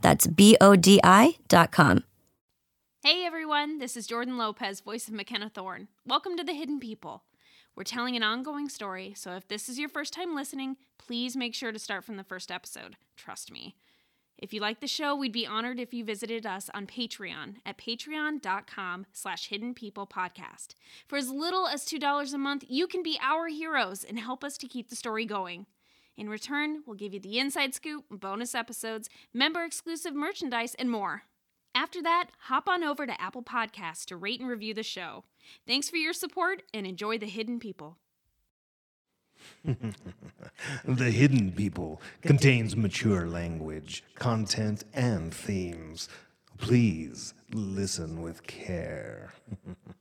That's B O D I dot com. Hey everyone, this is Jordan Lopez, voice of Mackenna Thorne. Welcome to The Hidden People. We're telling an ongoing story, so if this is your first time listening, please make sure to start from the first episode. Trust me. If you like the show, we'd be honored if you visited us on Patreon at patreon.com slash hidden people podcast. For as little as $2 a month, you can be our heroes and help us to keep the story going. In return, we'll give you the inside scoop, bonus episodes, member exclusive merchandise, and more. After that, hop on over to Apple Podcasts to rate and review the show. Thanks for your support and enjoy The Hidden People. The Hidden People contains mature language, content, and themes. Please listen with care.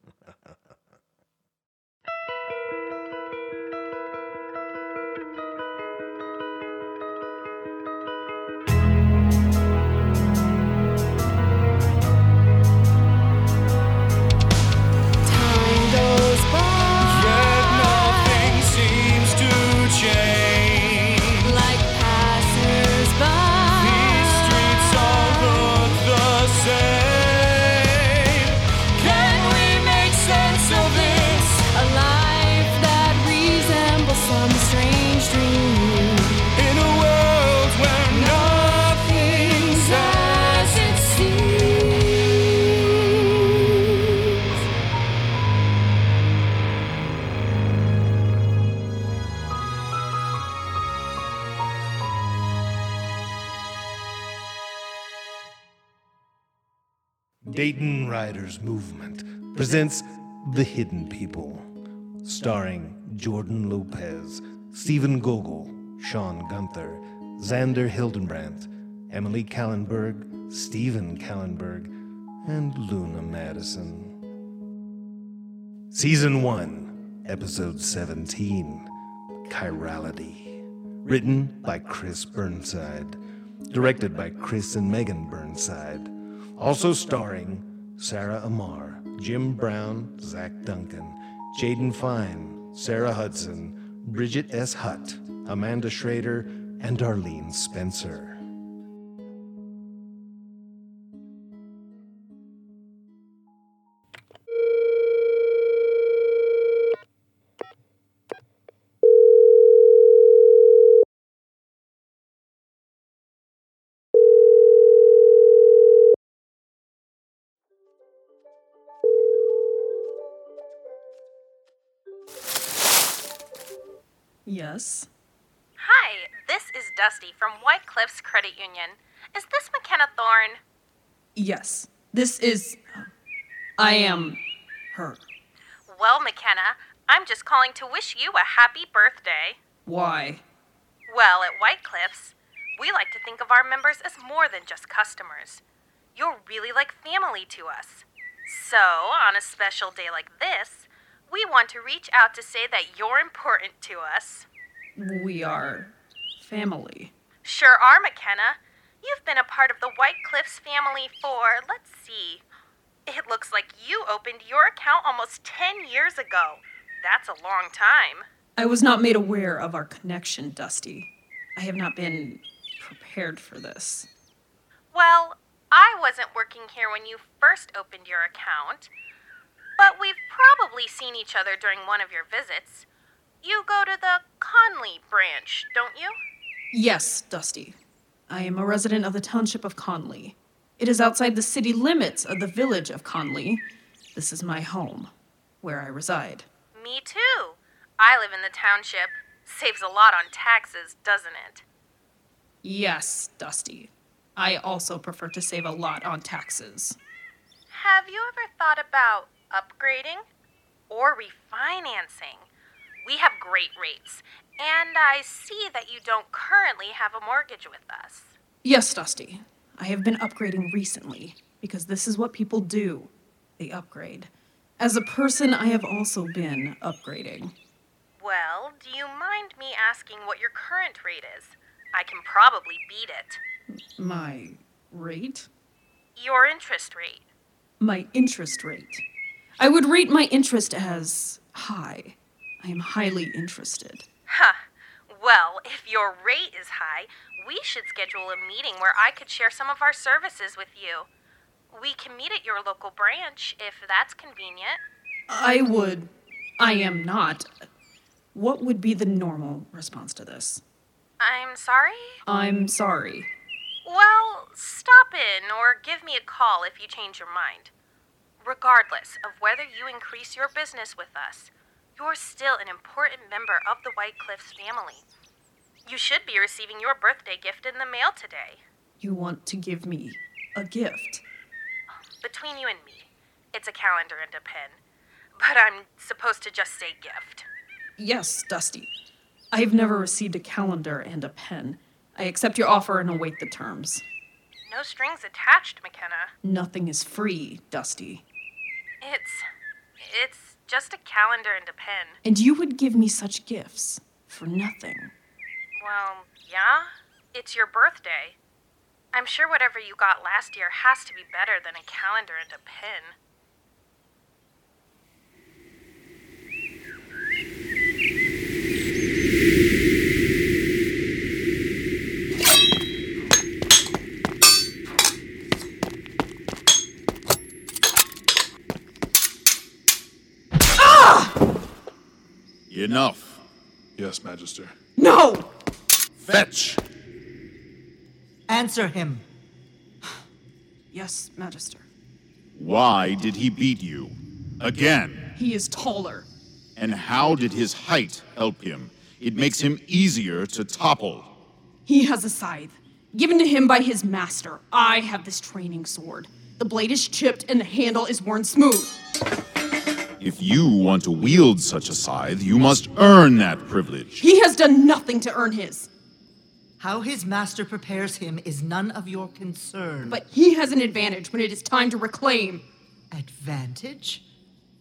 Dayton Writers Movement presents The Hidden People, starring Jordan Lopez, Stephen Gogol, Sean Gunther, Xander Hildenbrandt, Emily Kallenberg, Stephen Kallenberg, and Luna Madison. Season 1, Episode 17 Chirality. Written by Chris Burnside. Directed by Chris and Megan Burnside. Also starring Sarah Amar, Jim Brown, Zach Duncan, Jaden Fine, Sarah Hudson, Bridget S. Hutt, Amanda Schrader, and Darlene Spencer. Yes. Hi, this is Dusty from White Cliffs Credit Union. Is this Mackenna Thorne? Yes. This is. I am her. Well, Mackenna, I'm just calling to wish you a happy birthday. Why? Well, at White Cliffs, we like to think of our members as more than just customers. You're really like family to us. So, on a special day like this, we want to reach out to say that you're important to us. We are family. Sure are, Mackenna. You've been a part of the White Cliffs family for, let's see, it looks like you opened your account almost 10 years ago. That's a long time. I was not made aware of our connection, Dusty. I have not been prepared for this. Well, I wasn't working here when you first opened your account, but we've probably seen each other during one of your visits. You go to the Conley branch, don't you? Yes, Dusty. I am a resident of the township of Conley. It is outside the city limits of the village of Conley. This is my home, where I reside. Me too. I live in the township. Saves a lot on taxes, doesn't it? Yes, Dusty. I also prefer to save a lot on taxes. Have you ever thought about upgrading or refinancing? We have great rates, and I see that you don't currently have a mortgage with us. Yes, Dusty. I have been upgrading recently because this is what people do. They upgrade. As a person, I have also been upgrading. Well, do you mind me asking what your current rate is? I can probably beat it. My rate? Your interest rate. My interest rate. I would rate my interest as high. I am highly interested. Huh. Well, if your rate is high, we should schedule a meeting where I could share some of our services with you. We can meet at your local branch if that's convenient. I would. I am not. What would be the normal response to this? I'm sorry? I'm sorry. Well, stop in or give me a call if you change your mind. Regardless of whether you increase your business with us, you're still an important member of the White Cliffs family. You should be receiving your birthday gift in the mail today. You want to give me a gift? Between you and me, it's a calendar and a pen. But I'm supposed to just say gift. Yes, Dusty. I have never received a calendar and a pen. I accept your offer and await the terms. No strings attached, Mackenna. Nothing is free, Dusty. It's. it's just a calendar and a pen. And you would give me such gifts for nothing. Well, yeah? It's your birthday. I'm sure whatever you got last year has to be better than a calendar and a pen. Enough. Yes, Magister. No! Fetch! Answer him. Yes, Magister. Why did he beat you? Again. He is taller. And how did his height help him? It makes him easier to topple. He has a scythe, given to him by his master. I have this training sword. The blade is chipped and the handle is worn smooth. If you want to wield such a scythe, you must earn that privilege. He has done nothing to earn his. How his master prepares him is none of your concern. But he has an advantage when it is time to reclaim. Advantage?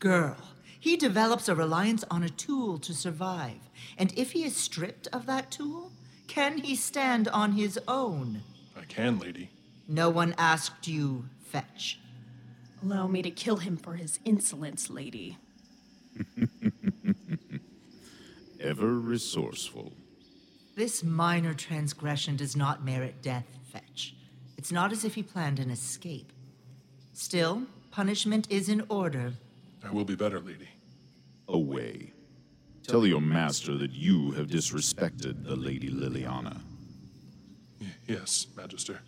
Girl, he develops a reliance on a tool to survive. And if he is stripped of that tool, can he stand on his own? I can, lady. No one asked you, fetch. Allow me to kill him for his insolence, lady. Ever resourceful. This minor transgression does not merit death, Fetch. It's not as if he planned an escape. Still, punishment is in order. I will be better, lady. Away. Tell your master that you have disrespected the Lady Liliana. Y- yes, Magister.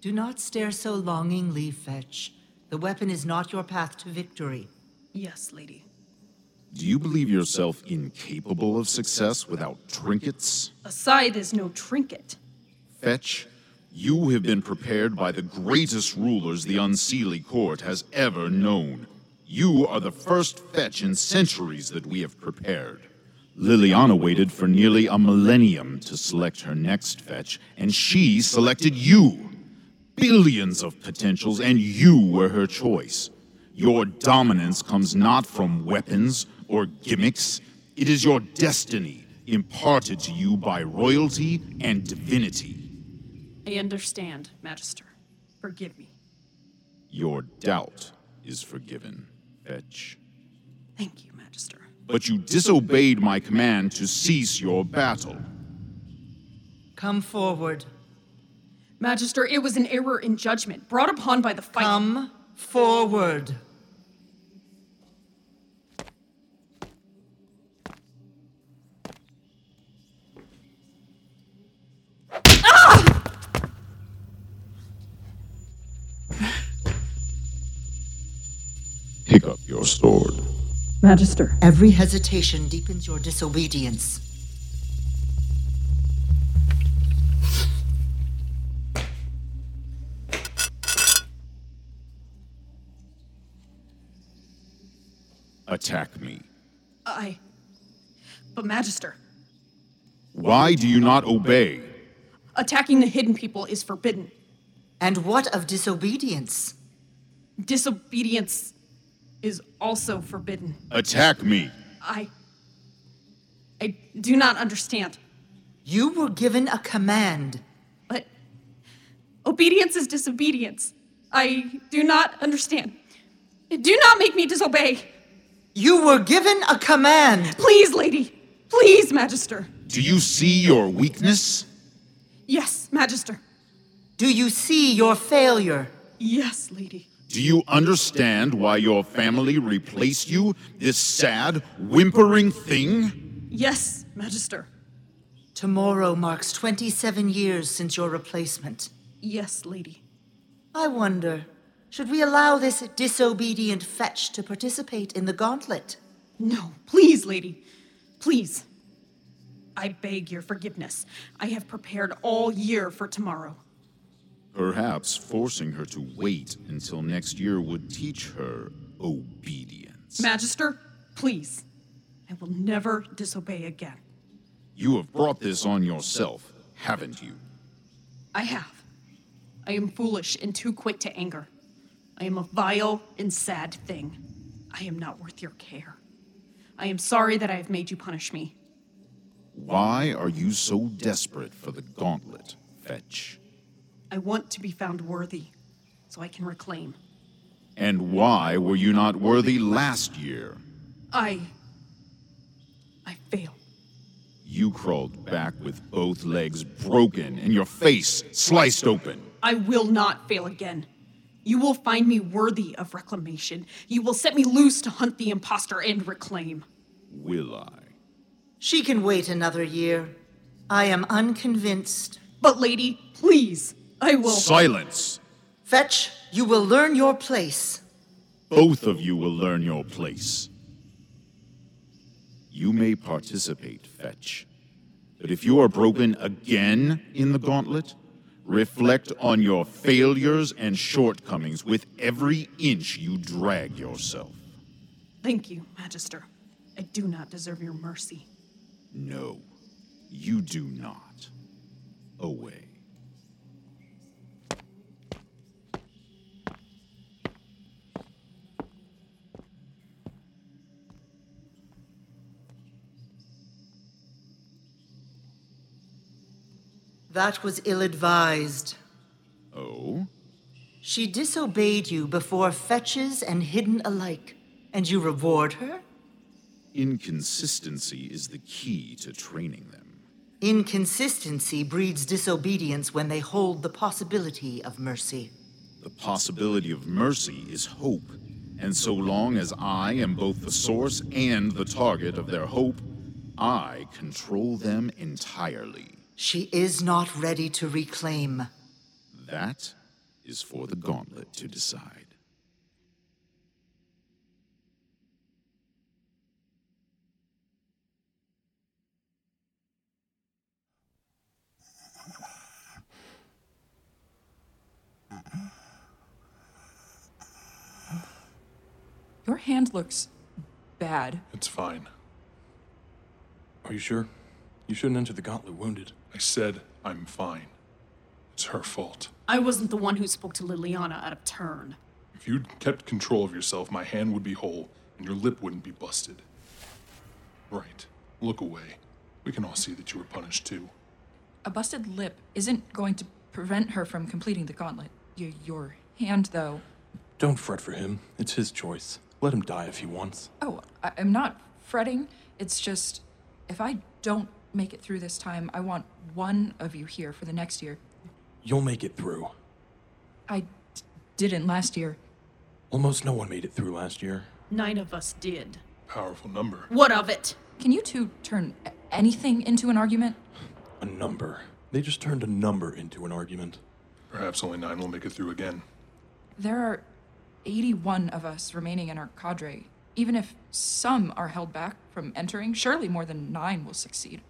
Do not stare so longingly, Fetch. The weapon is not your path to victory. Yes, lady. Do you believe yourself incapable of success without trinkets? A scythe is no trinket. Fetch, you have been prepared by the greatest rulers the Unseelie Court has ever known. You are the first fetch in centuries that we have prepared. Liliana waited for nearly a millennium to select her next fetch, and she selected you. Billions of potentials, and you were her choice. Your dominance comes not from weapons or gimmicks, it is your destiny imparted to you by royalty and divinity. I understand, Magister. Forgive me. Your doubt is forgiven, Fetch. Thank you, Magister. But you disobeyed my command to cease your battle. Come forward. Magister, it was an error in judgment brought upon by the fight. Come forward. Pick up your sword. Magister. Every hesitation deepens your disobedience. Attack me. I. But, Magister, Why do you not obey? attacking the hidden people is forbidden. And what of disobedience? Disobedience is also forbidden. Attack me. I. I do not understand. You were given a command. But. Obedience is disobedience. I do not understand. Do not make me disobey. You were given a command. Please, lady. Please, Magister. Do you see your weakness? Yes, Magister. Do you see your failure? Yes, lady. Do you understand why your family replaced you, this sad, whimpering thing? Yes, Magister. Tomorrow marks 27 years since your replacement. Yes, lady. I wonder, should we allow this disobedient fetch to participate in the gauntlet? No, please, lady. Please. I beg your forgiveness. I have prepared all year for tomorrow. Perhaps forcing her to wait until next year would teach her obedience. Magister, please. I will never disobey again. You have brought this on yourself, haven't you? I have. I am foolish and too quick to anger. I am a vile and sad thing. I am not worth your care. I am sorry that I have made you punish me. Why are you so desperate for the gauntlet, Fetch? I want to be found worthy, so I can reclaim. And why were you not worthy last year? I. I failed. You crawled back with both legs broken and your face sliced open. I will not fail again. You will find me worthy of reclamation. You will set me loose to hunt the impostor and reclaim. Will I? She can wait another year. I am unconvinced. But, lady, please, I will. Silence! Fetch, you will learn your place. Both of you will learn your place. You may participate, Fetch. But if you are broken again in the gauntlet, reflect on your failures and shortcomings with every inch you drag yourself. Thank you, Magister. I do not deserve your mercy. No, you do not. Away. That was ill advised. Oh? She disobeyed you before fetches and hidden alike, and you reward her? Inconsistency is the key to training them. Inconsistency breeds disobedience when they hold the possibility of mercy. The possibility of mercy is hope, and so long as I am both the source and the target of their hope, I control them entirely. She is not ready to reclaim. That is for the gauntlet to decide. Your hand looks bad. It's fine. Are you sure? You shouldn't enter the gauntlet wounded. I said I'm fine. It's her fault. I wasn't the one who spoke to Liliana out of turn. If you'd kept control of yourself, my hand would be whole and your lip wouldn't be busted. Right. Look away. We can all see that you were punished too. A busted lip isn't going to prevent her from completing the gauntlet. Y- your hand, though. Don't fret for him. It's his choice. Let him die if he wants. Oh, I- I'm not fretting. It's just, if I don't make it through this time, I want one of you here for the next year. You'll make it through. I d- didn't last year. Almost no one made it through last year. Nine of us did. Powerful number. What of it? Can you two turn a- anything into an argument? A number. They just turned a number into an argument. Perhaps only nine will make it through again. There are 81 of us remaining in our cadre. Even if some are held back from entering, surely more than nine will succeed.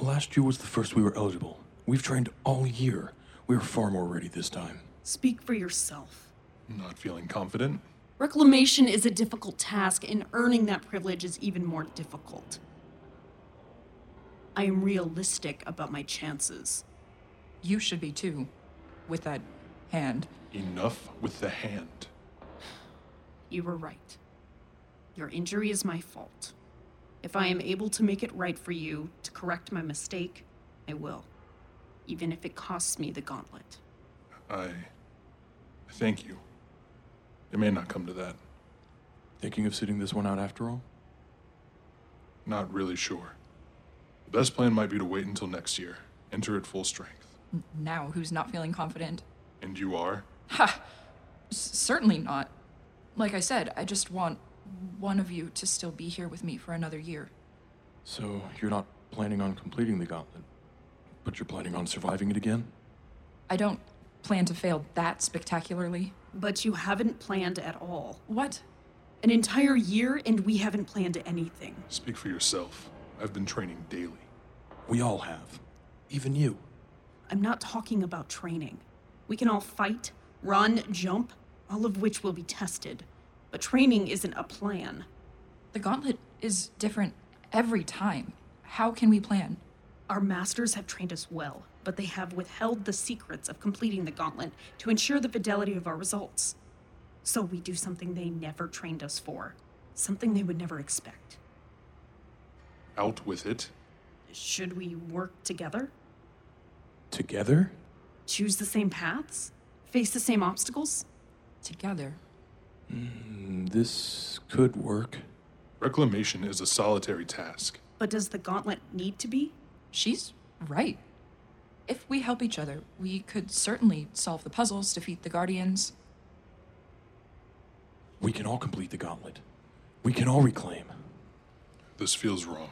Last year was the first we were eligible. We've trained all year. We're far more ready this time. Speak for yourself. Not feeling confident? Reclamation is a difficult task, and earning that privilege is even more difficult. I am realistic about my chances. You should be too, with that hand. Enough with the hand. You were right. Your injury is my fault. If I am able to make it right for you, to correct my mistake, I will. Even if it costs me the gauntlet. I. I thank you. It may not come to that. Thinking of sitting this one out after all? Not really sure. The best plan might be to wait until next year, enter at full strength. Now, who's not feeling confident? And you are? Ha! S- certainly not. Like I said, I just want one of you to still be here with me for another year. So you're not planning on completing the gauntlet, but you're planning on surviving it again? I don't plan to fail that spectacularly. But you haven't planned at all. What? An entire year, and we haven't planned anything. Speak for yourself. I've been training daily. We all have. Even you. I'm not talking about training. We can all fight, run, jump, all of which will be tested. But training isn't a plan. The gauntlet is different every time. How can we plan? Our masters have trained us well, but they have withheld the secrets of completing the gauntlet to ensure the fidelity of our results. So we do something they never trained us for, something they would never expect. Out with it. Should we work together? Together? Choose the same paths? Face the same obstacles? Together. Mm, this could work. Reclamation is a solitary task. But does the gauntlet need to be? She's right. If we help each other, we could certainly solve the puzzles, defeat the Guardians. We can all complete the gauntlet. We can all reclaim. This feels wrong.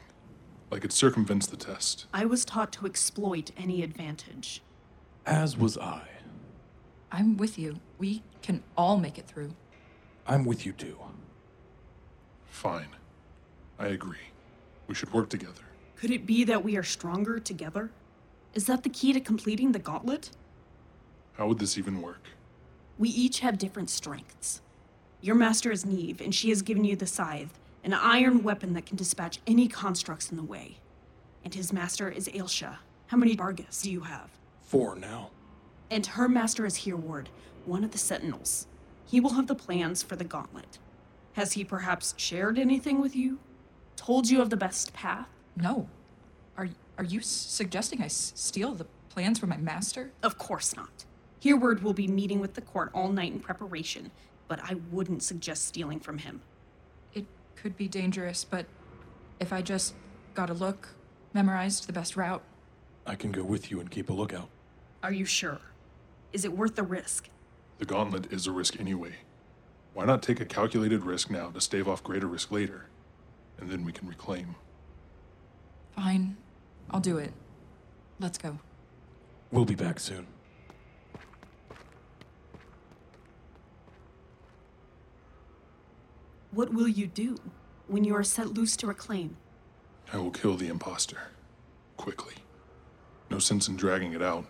Like it circumvents the test. I was taught to exploit any advantage. As was I. I'm with you. We can all make it through. I'm with you too. Fine. I agree. We should work together. Could it be that we are stronger together? Is that the key to completing the gauntlet? How would this even work? We each have different strengths. Your master is Neve, and she has given you the scythe, an iron weapon that can dispatch any constructs in the way. And his master is Ailsha. How many Barghests do you have? Four now. And her master is Hereward, one of the Sentinels. He will have the plans for the gauntlet. Has he perhaps shared anything with you? Told you of the best path? No. Are are you s- suggesting I s- steal the plans from my master? Of course not. Hereward will be meeting with the court all night in preparation, but I wouldn't suggest stealing from him. It could be dangerous, but if I just got a look, memorized the best route, I can go with you and keep a lookout. Are you sure? Is it worth the risk? The gauntlet is a risk anyway. Why not take a calculated risk now to stave off greater risk later? And then we can reclaim. fine. I'll do it. Let's go. We'll be back soon. What will you do when you are set loose to reclaim? I will kill the imposter. Quickly. No sense in dragging it out.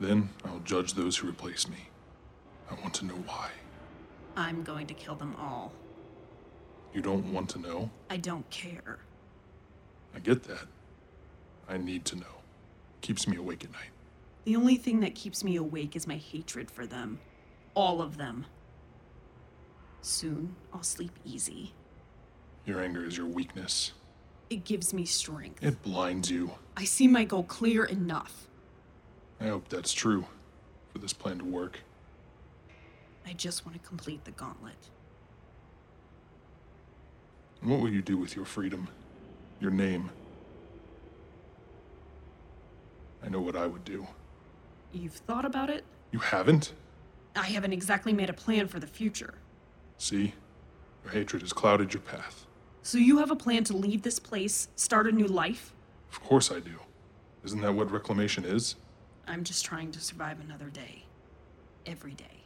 Then I'll judge those who replace me. I want to know why. I'm going to kill them all. You don't want to know? I don't care. I get that. I need to know. Keeps me awake at night. The only thing that keeps me awake is my hatred for them. All of them. Soon, I'll sleep easy. Your anger is your weakness. It gives me strength. It blinds you. I see my goal clear enough. I hope that's true for this plan to work. I just want to complete the gauntlet. What will you do with your freedom? Your name? I know what I would do. You've thought about it? You haven't? I haven't exactly made a plan for the future. See? Your hatred has clouded your path. So you have a plan to leave this place, start a new life? Of course I do. Isn't that what reclamation is? I'm just trying to survive another day. Every day.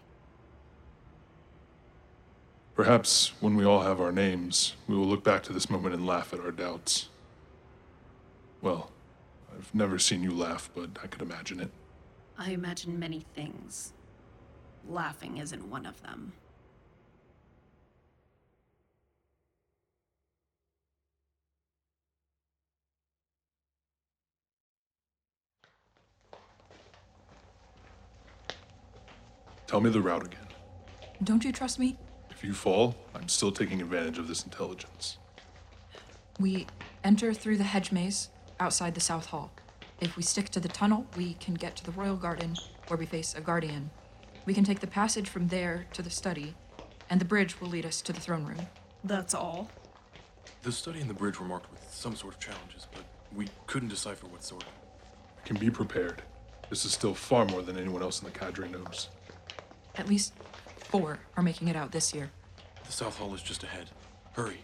Perhaps when we all have our names, we will look back to this moment and laugh at our doubts. Well, I've never seen you laugh, but I could imagine it. I imagine many things. Laughing isn't one of them. Tell me the route again. Don't you trust me? If you fall, I'm still taking advantage of this intelligence. We enter through the hedge maze outside the South Hall. If we stick to the tunnel, we can get to the Royal Garden, where we face a guardian. We can take the passage from there to the study, and the bridge will lead us to the throne room. That's all? The study and the bridge were marked with some sort of challenges, but we couldn't decipher what sort. I can be prepared. This is still far more than anyone else in the cadre knows. At least four are making it out this year. The South Hall is just ahead. Hurry.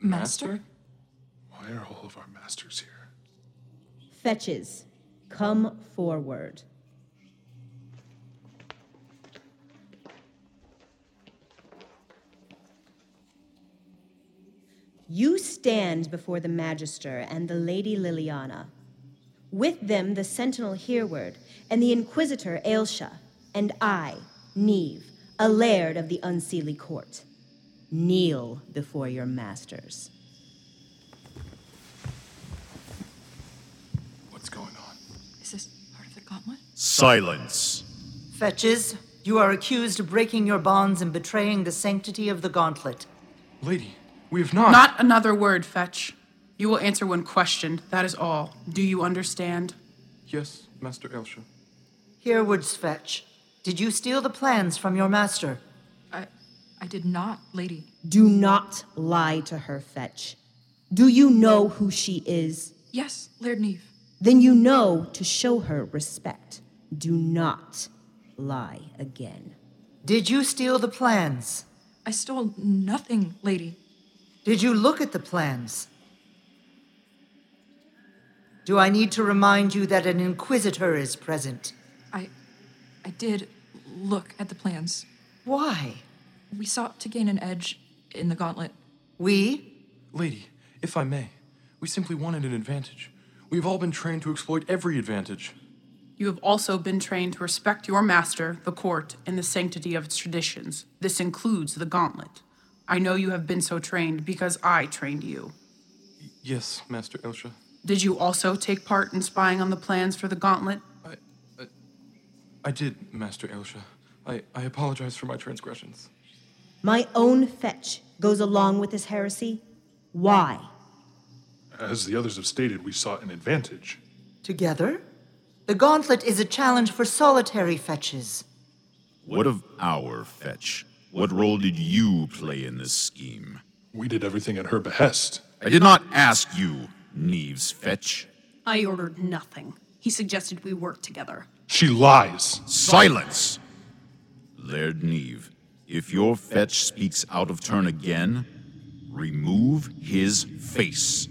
Master? Why are all of our masters here? Fetches, come forward. You stand before the Magister and the Lady Liliana. With them, the Sentinel Hereward and the Inquisitor Ailsha, and I, Neve, a laird of the Unseelie Court. Kneel before your masters. What's going on? Is this part of the gauntlet? Silence. Fetches, you are accused of breaking your bonds and betraying the sanctity of the gauntlet. Lady, we have not. Not another word, Fetch. You will answer when questioned. That is all. Do you understand? Yes, Master Ailsha. Hereward's Fetch. Did you steal the plans from your master? I I did not, lady. Do not lie to her, Fetch. Do you know who she is? Yes, Laird Neve. Then you know to show her respect. Do not lie again. Did you steal the plans? I stole nothing, lady. Did you look at the plans? Do I need to remind you that an Inquisitor is present? I I did look at the plans. Why? We sought to gain an edge in the gauntlet. We? Lady, if I may, we simply wanted an advantage. We've all been trained to exploit every advantage. You have also been trained to respect your master, the court, and the sanctity of its traditions. This includes the gauntlet. I know you have been so trained because I trained you. Yes, Master Ailsha. Did you also take part in spying on the plans for the gauntlet? I I did, Master Ailsha. I, I apologize for my transgressions. My own fetch goes along with this heresy? Why? As the others have stated, we sought an advantage. Together? The gauntlet is a challenge for solitary fetches. What of our fetch? What role did you play in this scheme? We did everything at her behest. I did not ask you, Neve's fetch. I ordered nothing. He suggested we work together. She lies. Silence! Laird Neve, if your fetch speaks out of turn again, remove his face.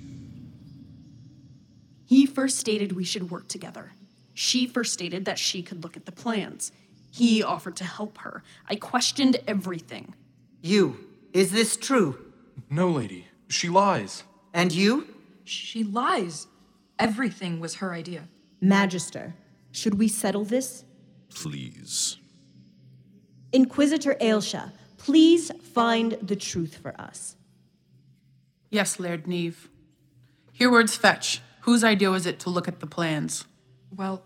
He first stated we should work together. She first stated that she could look at the plans. He offered to help her. I questioned everything. You. Is this true? No, lady. She lies. And you? She lies. Everything was her idea. Magister, should we settle this? Please. Inquisitor Ailsha, please find the truth for us. Yes, Laird Neve. Hereward's fetch. Whose idea was it to look at the plans? Well,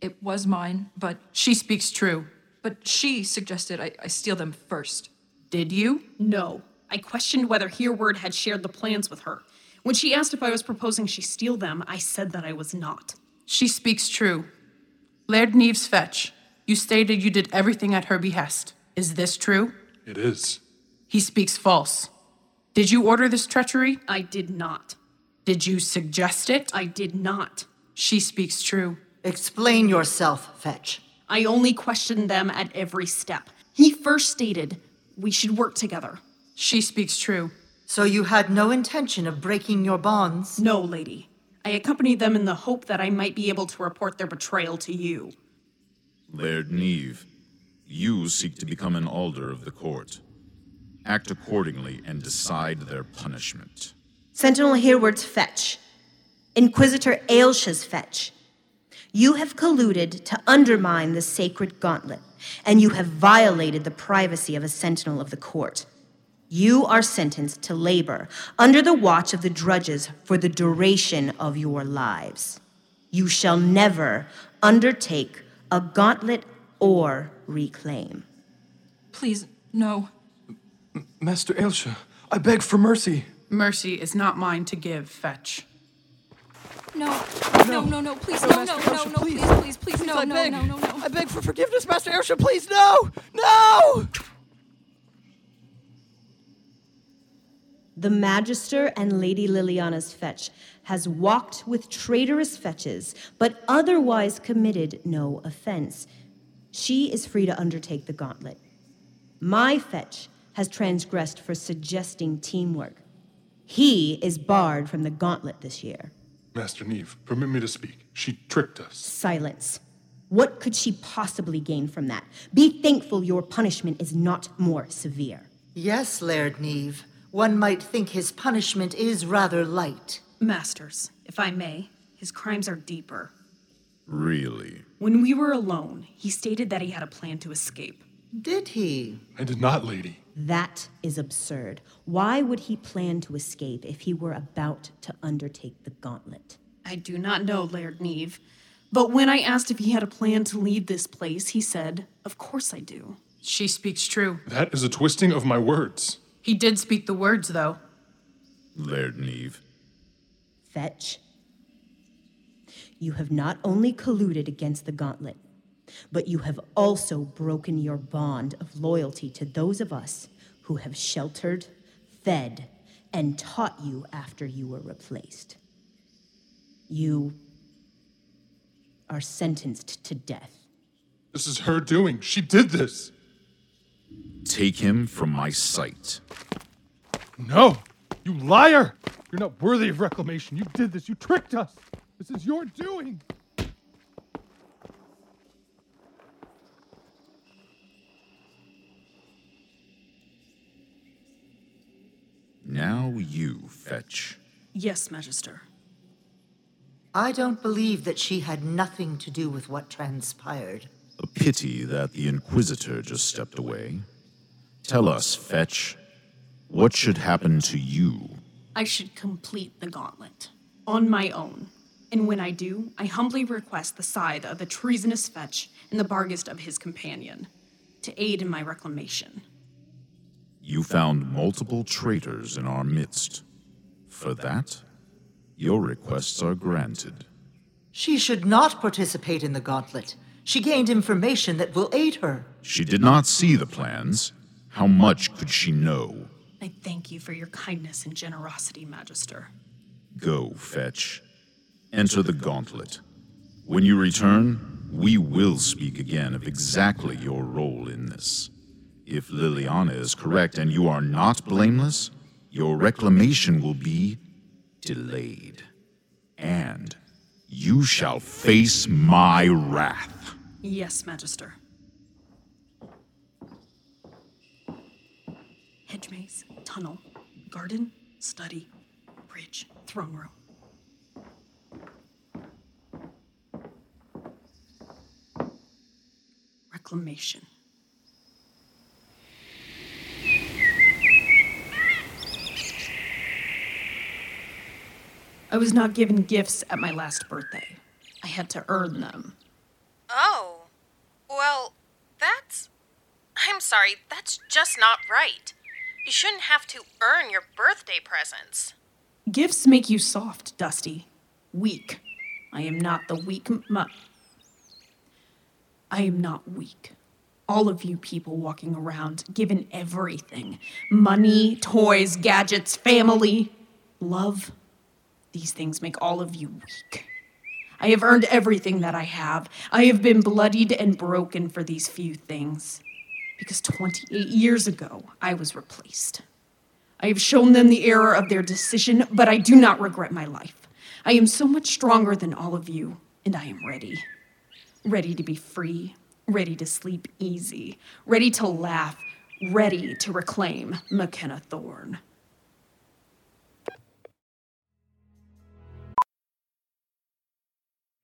it, it was mine, but. She speaks true. But she suggested I, I steal them first. Did you? No. I questioned whether Hereward had shared the plans with her. When she asked if I was proposing she steal them, I said that I was not. She speaks true. Laird Neve's fetch. You stated you did everything at her behest. Is this true? It is. He speaks false. Did you order this treachery? I did not. Did you suggest it? I did not. She speaks true. Explain yourself, Fetch. I only questioned them at every step. He first stated we should work together. She speaks true. So you had no intention of breaking your bonds? No, lady. I accompanied them in the hope that I might be able to report their betrayal to you. Laird Neve, you seek to become an alder of the court. Act accordingly and decide their punishment. Sentinel Hereward's fetch. Inquisitor Ailsha's fetch. You have colluded to undermine the sacred gauntlet, and you have violated the privacy of a sentinel of the court. You are sentenced to labor under the watch of the drudges for the duration of your lives. You shall never undertake a gauntlet or reclaim. Please, no. M- Master Ailsha, I beg for mercy. Mercy is not mine to give, Fetch. No, no, no, no, please, no, no, no, no, no, please, please, please, no, I no, beg. no, no, no. I beg for forgiveness, Master Ailsha, please, no! No! The Magister and Lady Liliana's fetch has walked with traitorous fetches, but otherwise committed no offense. She is free to undertake the gauntlet. My fetch has transgressed for suggesting teamwork. He is barred from the gauntlet this year. Master Neve, permit me to speak. She tricked us. Silence. What could she possibly gain from that? Be thankful your punishment is not more severe. Yes, Laird Neve. One might think his punishment is rather light. Masters, if I may, his crimes are deeper. Really? When we were alone, he stated that he had a plan to escape. Did he? I did not, lady. That is absurd. Why would he plan to escape if he were about to undertake the gauntlet? I do not know, Laird Neve. But when I asked if he had a plan to leave this place, he said, Of course I do. She speaks true. That is a twisting of my words. He did speak the words, though. Laird Neve. Fetch. You have not only colluded against the gauntlet, but you have also broken your bond of loyalty to those of us who have sheltered, fed, and taught you after you were replaced. You are sentenced to death. This is her doing. She did this. Take him from my sight. No! You liar! You're not worthy of reclamation. You did this. You tricked us. This is your doing. Now you fetch. Yes, Magister. I don't believe that she had nothing to do with what transpired. A pity that the Inquisitor just stepped away. Tell us, Fetch, what should happen to you? I should complete the gauntlet on my own. And when I do, I humbly request the scythe of the treasonous fetch and the barghest of his companion to aid in my reclamation. You found multiple traitors in our midst. For that, your requests are granted. She should not participate in the gauntlet. She gained information that will aid her. She did not see the plans. How much could she know? I thank you for your kindness and generosity, Magister. Go, Fetch. Enter the gauntlet. When you return, we will speak again of exactly your role in this. If Liliana is correct and you are not blameless, your reclamation will be delayed, and you shall face my wrath. Yes, Magister. Hedge maze, tunnel, garden, study, bridge, throne room. Reclamation. I was not given gifts at my last birthday. I had to earn them. Oh, well, that's. I'm sorry, that's just not right. You shouldn't have to earn your birthday presents. Gifts make you soft, Dusty. Weak. I am not the weak mu- I am not weak. All of you people walking around, given everything money, toys, gadgets, family, love. These things make all of you weak. I have earned everything that I have. I have been bloodied and broken for these few things. Because 28 years ago, I was replaced. I have shown them the error of their decision, but I do not regret my life. I am so much stronger than all of you, and I am ready. Ready to be free, ready to sleep easy, ready to laugh, ready to reclaim Mackenna Thorne.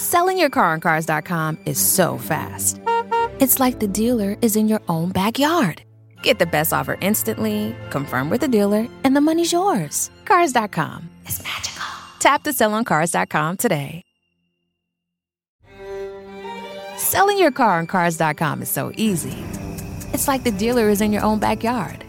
Selling your car on Cars.com is so fast. It's like the dealer is in your own backyard. Get the best offer instantly, confirm with the dealer, and the money's yours. Cars.com is magical. Tap to sell on Cars.com today. Selling your car on Cars.com is so easy. It's like the dealer is in your own backyard.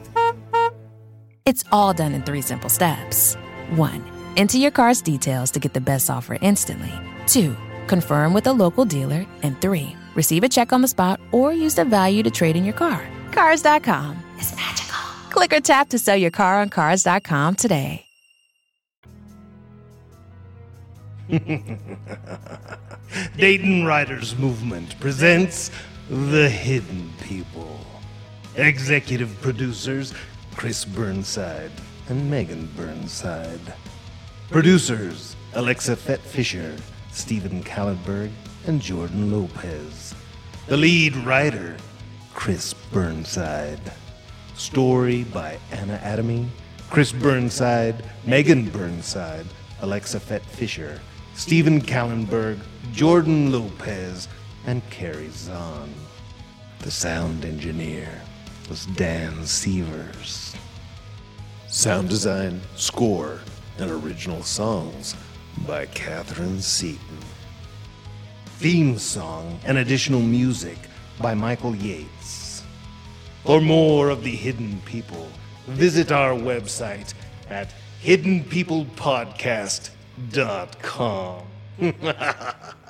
It's all done in three simple steps. One, enter your car's details to get the best offer instantly. Two, confirm with a local dealer. And three, receive a check on the spot or use the value to trade in your car. Cars.com is magical. Click or tap to sell your car on Cars.com today. Dayton Writers Movement presents The Hidden People. Executive producers Chris Burnside and Megan Burnside. Producers Alexa Fett Fisher, Stephen Kallenberg, and Jordan Lopez. The lead writer Chris Burnside. Story by Anna Adamy, Chris Burnside, Megan Burnside, Alexa Fett Fisher, Stephen Kallenberg, Jordan Lopez, and Carrie Zahn. The sound engineer was Dan Severs. Sound design, score, and original songs by Catherine Seaton. Theme song and additional music by Michael Yates. For more of the Hidden People, visit our website at hiddenpeoplepodcast.com.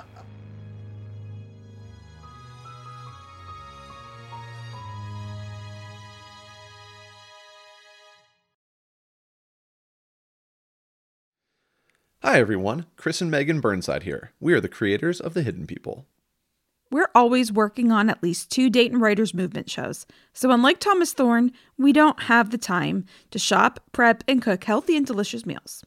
Hi, everyone. Chris and Megan Burnside here. We are the creators of The Hidden People. We're always working on at least two Dayton Writers Movement shows. So, unlike Thomas Thorne, we don't have the time to shop, prep, and cook healthy and delicious meals.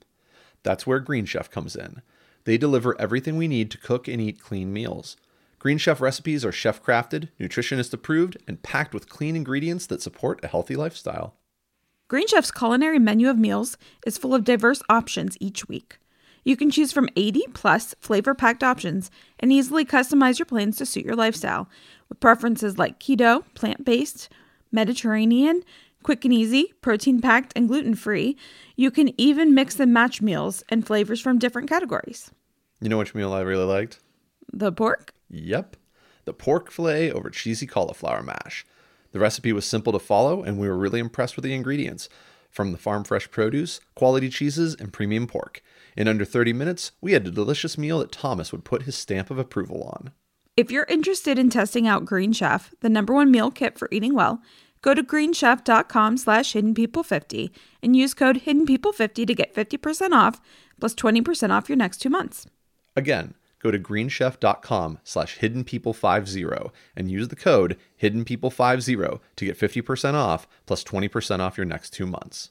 That's where Green Chef comes in. They deliver everything we need to cook and eat clean meals. Green Chef recipes are chef crafted, nutritionist approved, and packed with clean ingredients that support a healthy lifestyle. Green Chef's culinary menu of meals is full of diverse options each week. You can choose from 80 plus flavor packed options and easily customize your plans to suit your lifestyle with preferences like keto, plant based, Mediterranean, quick and easy, protein packed, and gluten free. You can even mix and match meals and flavors from different categories. You know which meal I really liked? The pork? Yep. The pork filet over cheesy cauliflower mash. The recipe was simple to follow, and we were really impressed with the ingredients from the farm fresh produce, quality cheeses, and premium pork. In under 30 minutes, we had a delicious meal that Thomas would put his stamp of approval on. If you're interested in testing out Green Chef, the number one meal kit for eating well, go to greenchef.com slash hiddenpeople50 and use code hiddenpeople50 to get 50% off plus 20% off your next two months. Again, go to greenchef.com slash hiddenpeople50 and use the code hiddenpeople50 to get 50% off plus 20% off your next two months.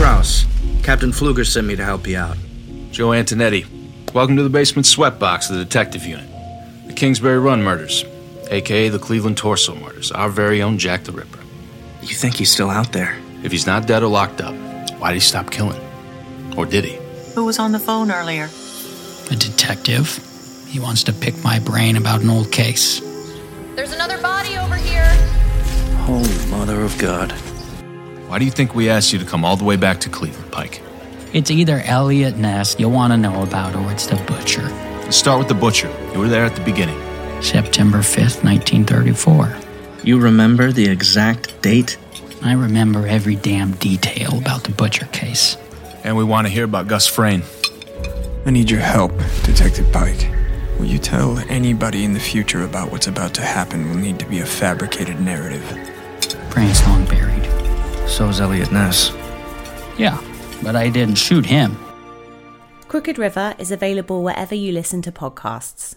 Kraus. Captain Fluger sent me to help you out. Joe Antonetti. Welcome to the basement sweatbox of the detective unit. The Kingsbury Run murders, aka the Cleveland Torso murders. Our very own Jack the Ripper. You think he's still out there? If he's not dead or locked up, why did he stop killing? Or did he? Who was on the phone earlier? A detective. He wants to pick my brain about an old case. There's another body over here. Holy mother of God. Why do you think we asked you to come all the way back to Cleveland, Pike? It's either Eliot Ness you'll want to know about or it's the butcher. Let's start with the butcher. You were there at the beginning. September 5th, 1934. You remember the exact date? I remember every damn detail about the butcher case. And we want to hear about Gus Frayne. I need your help, Detective Pike. Will you tell anybody in the future about what's about to happen will need to be a fabricated narrative. Frayne's long buried. So's Eliot Ness. Yeah, but I didn't shoot him. Crooked River is available wherever you listen to podcasts.